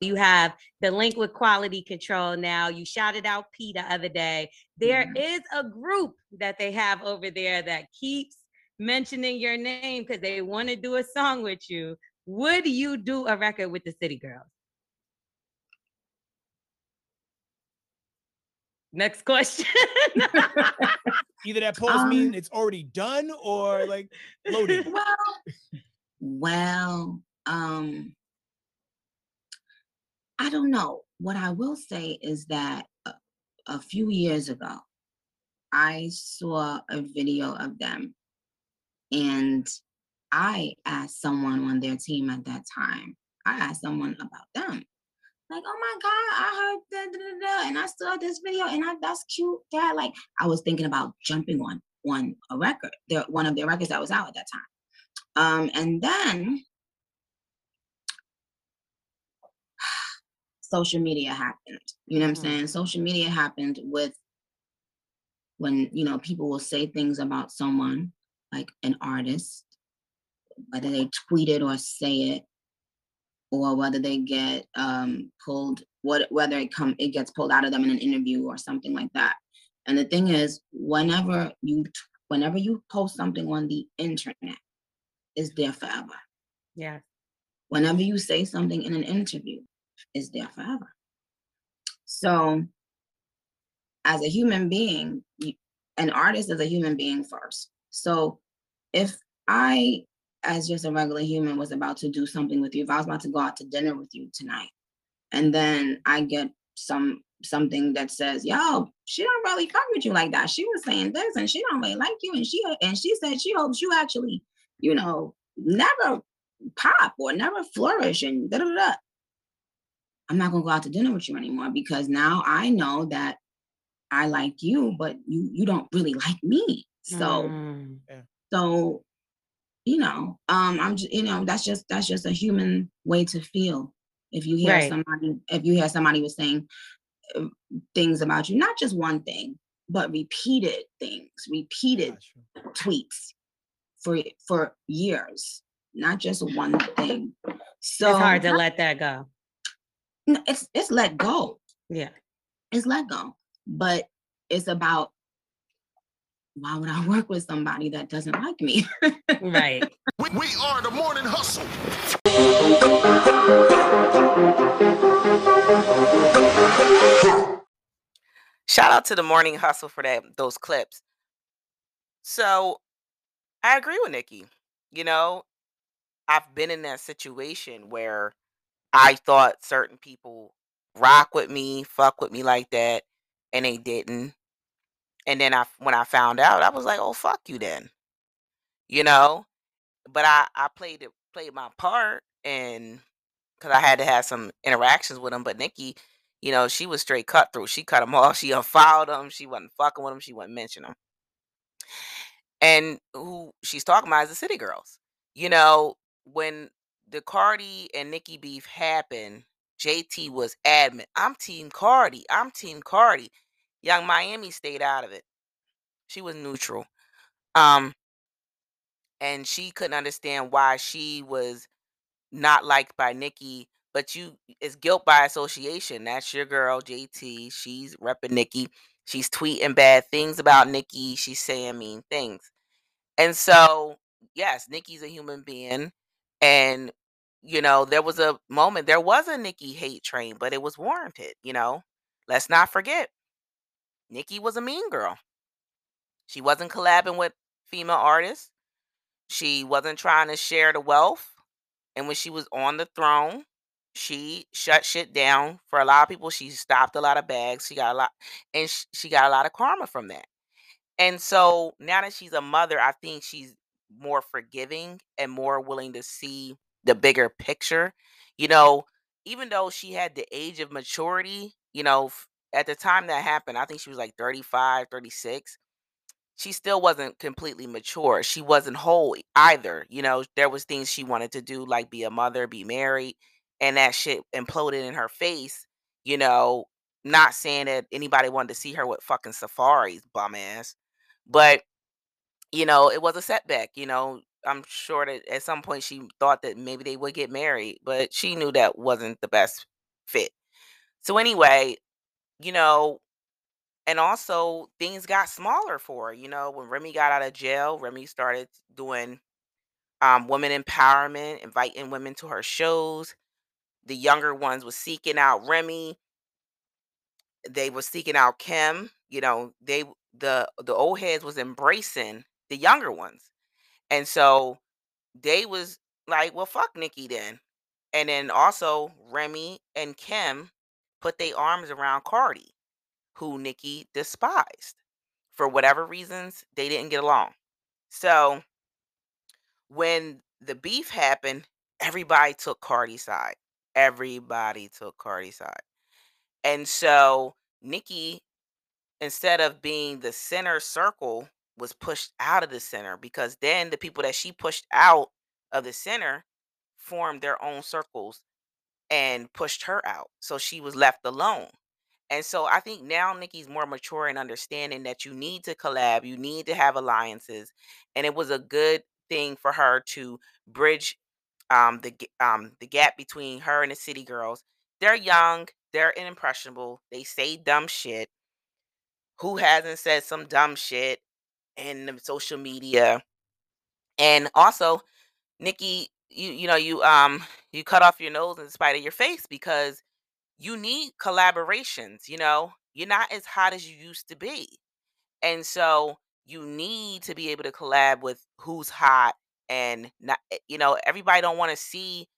You have the link with quality control now. You shouted out P the other day. There Mhm. is a group that they have over there that keeps mentioning your name because they want to do a song with you. Would you do a record with the City Girls? Next question. Either that pause Um, mean it's already done or like loaded. Well, well, um, I don't know. What I will say is that a, a few years ago, I saw a video of them, and I asked someone on their team at that time. I asked someone about them. Like, oh my God, I heard da, da, da, da, and I saw this video, and I, that's cute. Dad, like, I was thinking about jumping on on a record, their one of their records that was out at that time. Um, and then social media happened. You know what I'm Mhm. saying? Social media happened with when you know people will say things about someone, like an artist, whether they tweet it or say it, or whether they get um pulled, what whether it come it gets pulled out of them in an interview or something like that. And the thing is, whenever you t- whenever you post something on the internet, it's there forever. yeah. whenever you say something in an interview, it's there forever. So, as a human being, an artist is a human being first. So, if I, as just a regular human, was about to do something with you, if I was about to go out to dinner with you tonight, and then I get some something that says, "Yo, she don't really fuck with you like that. She was saying this, and she don't really like you, and she and she said she hopes you actually, you know, never pop or never flourish and da da da. I'm not gonna go out to dinner with you anymore because now I know that I like you, but you you don't really like me. So Mm. so you know, um, I'm just you know that's just that's just a human way to feel. If you hear Right. somebody, if you hear somebody was saying uh, things about you, not just one thing, but repeated things, repeated Gotcha. tweets for for years, not just one thing. So it's hard to let that go. No, it's it's let go. Yeah. It's let go. But it's about why would I work with somebody that doesn't like me? Right. We, we are the morning hustle. Shout out to the morning hustle for that those clips. So I agree with Nicki. You know, I've been in that situation where I thought certain people rock with me, fuck with me like that, and they didn't. And then I when I found out, I was like, oh fuck you then. You know? But I I played it played my part and because I had to have some interactions with him. But Nicki, you know, she was straight cutthroat. She cut him off. She unfollowed him. She wasn't fucking with him. She wasn't mentioning him. And who she's talking about is the City Girls. You know, when the Cardi and Nicki beef happened, JT was adamant. I'm Team Cardi. I'm Team Cardi. Young Miami stayed out of it. She was neutral. Um, and she couldn't understand why she was not liked by Nicki, but you it's guilt by association. That's your girl, JT. She's repping Nicki. She's tweeting bad things about Nicki. She's saying mean things. And so, yes, Nicki's a human being. And, you know, there was a moment, there was a Nicki hate train, but it was warranted, you know. Let's not forget, Nicki was a mean girl. She wasn't collabing with female artists. She wasn't trying to share the wealth. And when she was on the throne, she shut shit down. For a lot of people, she stopped a lot of bags. She got a lot, and sh- she got a lot of karma from that. And so now that she's a mother, I think she's more forgiving and more willing to see the bigger picture. You know, even though she had the age of maturity, you know, at the time that happened, I think she was like 35, 36 she still wasn't completely mature. She wasn't whole either. You know, there was things she wanted to do, like be a mother, be married, and that shit imploded in her face. You know, not saying that anybody wanted to see her with fucking Safaree's, bum ass, but you know, it was a setback. You know, I'm sure that at some point she thought that maybe they would get married, but she knew that wasn't the best fit. So anyway, you know, and also things got smaller for her. You know, when Remy got out of jail, Remy started doing um, women empowerment, inviting women to her shows. The younger ones was seeking out Remy. They were seeking out Kim. You know, they the the old heads was embracing the younger ones, and so they was like, well, fuck Nicki then. And then also Remy and Kim put their arms around Cardi, who Nicki despised. For whatever reasons, they didn't get along. So when the beef happened, everybody took Cardi's side. Everybody took Cardi's side. And so Nicki, instead of being the center circle, was pushed out of the center because then the people that she pushed out of the center formed their own circles and pushed her out. So she was left alone. And so I think now Nicki's more mature and understanding that you need to collab, you need to have alliances. And it was a good thing for her to bridge um the um the gap between her and the city girls. They're young, they're impressionable, they say dumb shit. Who hasn't said some dumb shit the social media? And also, Nicki, you you know, you um you cut off your nose in spite of your face because you need collaborations, you know. You're not as hot as you used to be. And so you need to be able to collab with who's hot and not eh, you know, everybody don't want to see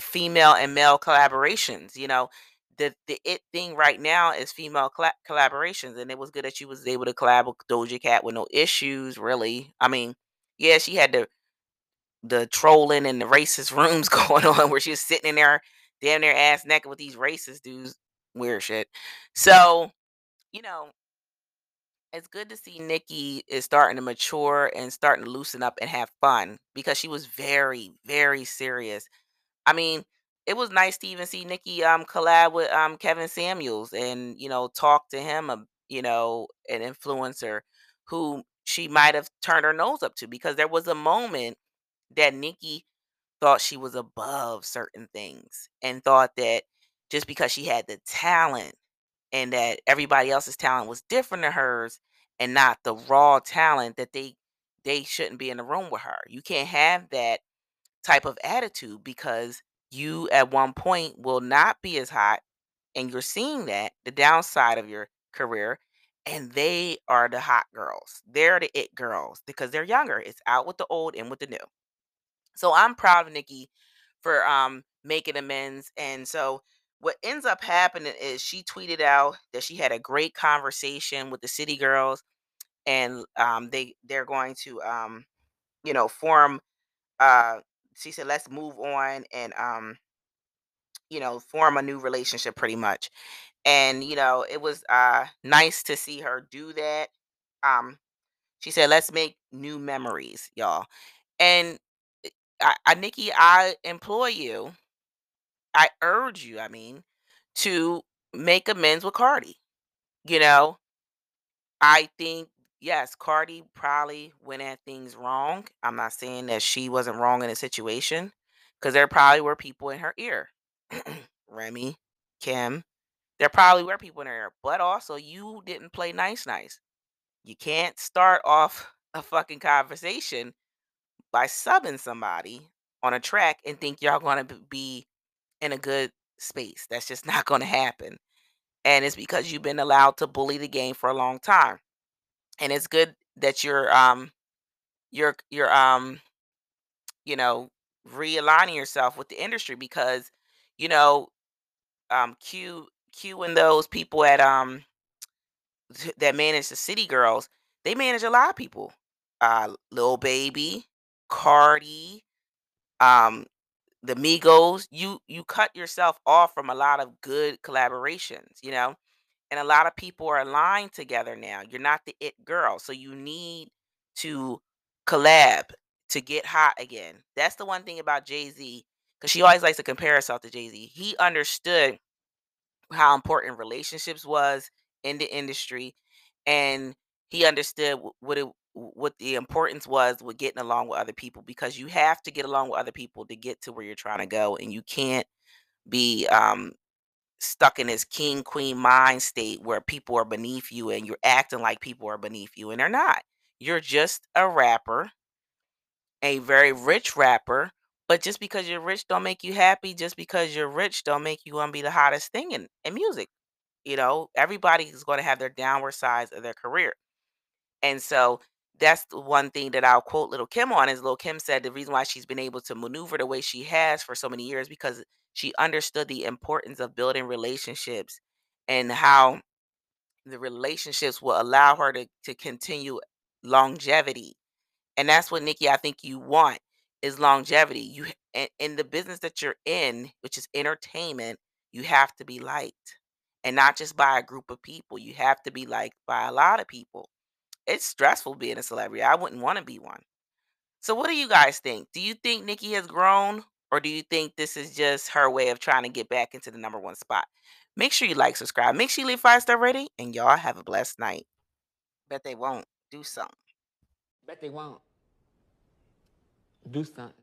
female and male collaborations, you know. The the it thing right now is female colla- collaborations and it was good that she was able to collab with Doja Cat with no issues, really. I mean, yeah, she had to the trolling and the racist rooms going on where she was sitting in there damn near ass naked with these racist dudes. Weird shit. So, you know, it's good to see Nicki is starting to mature and starting to loosen up and have fun because she was very, very serious. I mean, it was nice to even see Nicki um collab with um Kevin Samuels and you know talk to him, um, you know, an influencer who she might have turned her nose up to because there was a moment that Nicki thought she was above certain things and thought that just because she had the talent and that everybody else's talent was different than hers and not the raw talent that they they shouldn't be in the room with her. You can't have that type of attitude because you at one point will not be as hot and you're seeing that the downside of your career and they are the hot girls. They're the it girls because they're younger. It's out with the old and with the new. So I'm proud of Nicki for um making amends. And so what ends up happening is she tweeted out that she had a great conversation with the city girls and um they they're going to um you know form uh she said let's move on and um you know form a new relationship pretty much. And you know it was uh nice to see her do that um she said let's make new memories y'all. And I, I nicki i implore you i urge you i mean to make amends with cardi you know? I think yes, Cardi probably went at things wrong. I'm not saying that she wasn't wrong in a situation because there probably were people in her ear. Remy, Kim, there probably were people in her ear, but also you didn't play nice, nice. You can't start off a fucking conversation by subbing somebody on a track and think y'all going to be in a good space. That's just not going to happen. And it's because you've been allowed to bully the game for a long time and it's good that you're um you're you're um you know realigning yourself with the industry because you know um q q and those people at um that manage the city girls they manage a lot of people. Uh Lil baby cardi um the migos you you cut yourself off from a lot of good collaborations you know and a lot of people are aligned together now. You're not the it girl, so you need to collab to get hot again. That's the one thing about Jay Z, because she always likes to compare herself to Jay Z. He understood how important relationships was in the industry, and he understood what it what the importance was with getting along with other people because you have to get along with other people to get to where you're trying to go and you can't be um stuck in this king queen mind state where people are beneath you and you're acting like people are beneath you and they're not. You're just a rapper, a very rich rapper, but just because you're rich don't make you happy. Just because you're rich don't make you want to be the hottest thing in, in music. You know, everybody is going to have their downward sides of their career. And so that's the one thing that I'll quote Little Kim on is Little Kim said the reason why she's been able to maneuver the way she has for so many years because she understood the importance of building relationships and how the relationships will allow her to, to continue longevity. And that's what Nicki, I think you want is longevity. You in, in the business that you're in, which is entertainment, you have to be liked. And not just by a group of people. You have to be liked by a lot of people. It's stressful being a celebrity. I wouldn't want to be one. So what do you guys think? Do you think Nicki has grown or do you think this is just her way of trying to get back into the number one spot? Make sure you like, subscribe, make sure you leave five star rating, and y'all have a blessed night. Bet they won't do something. Bet they won't. Do something.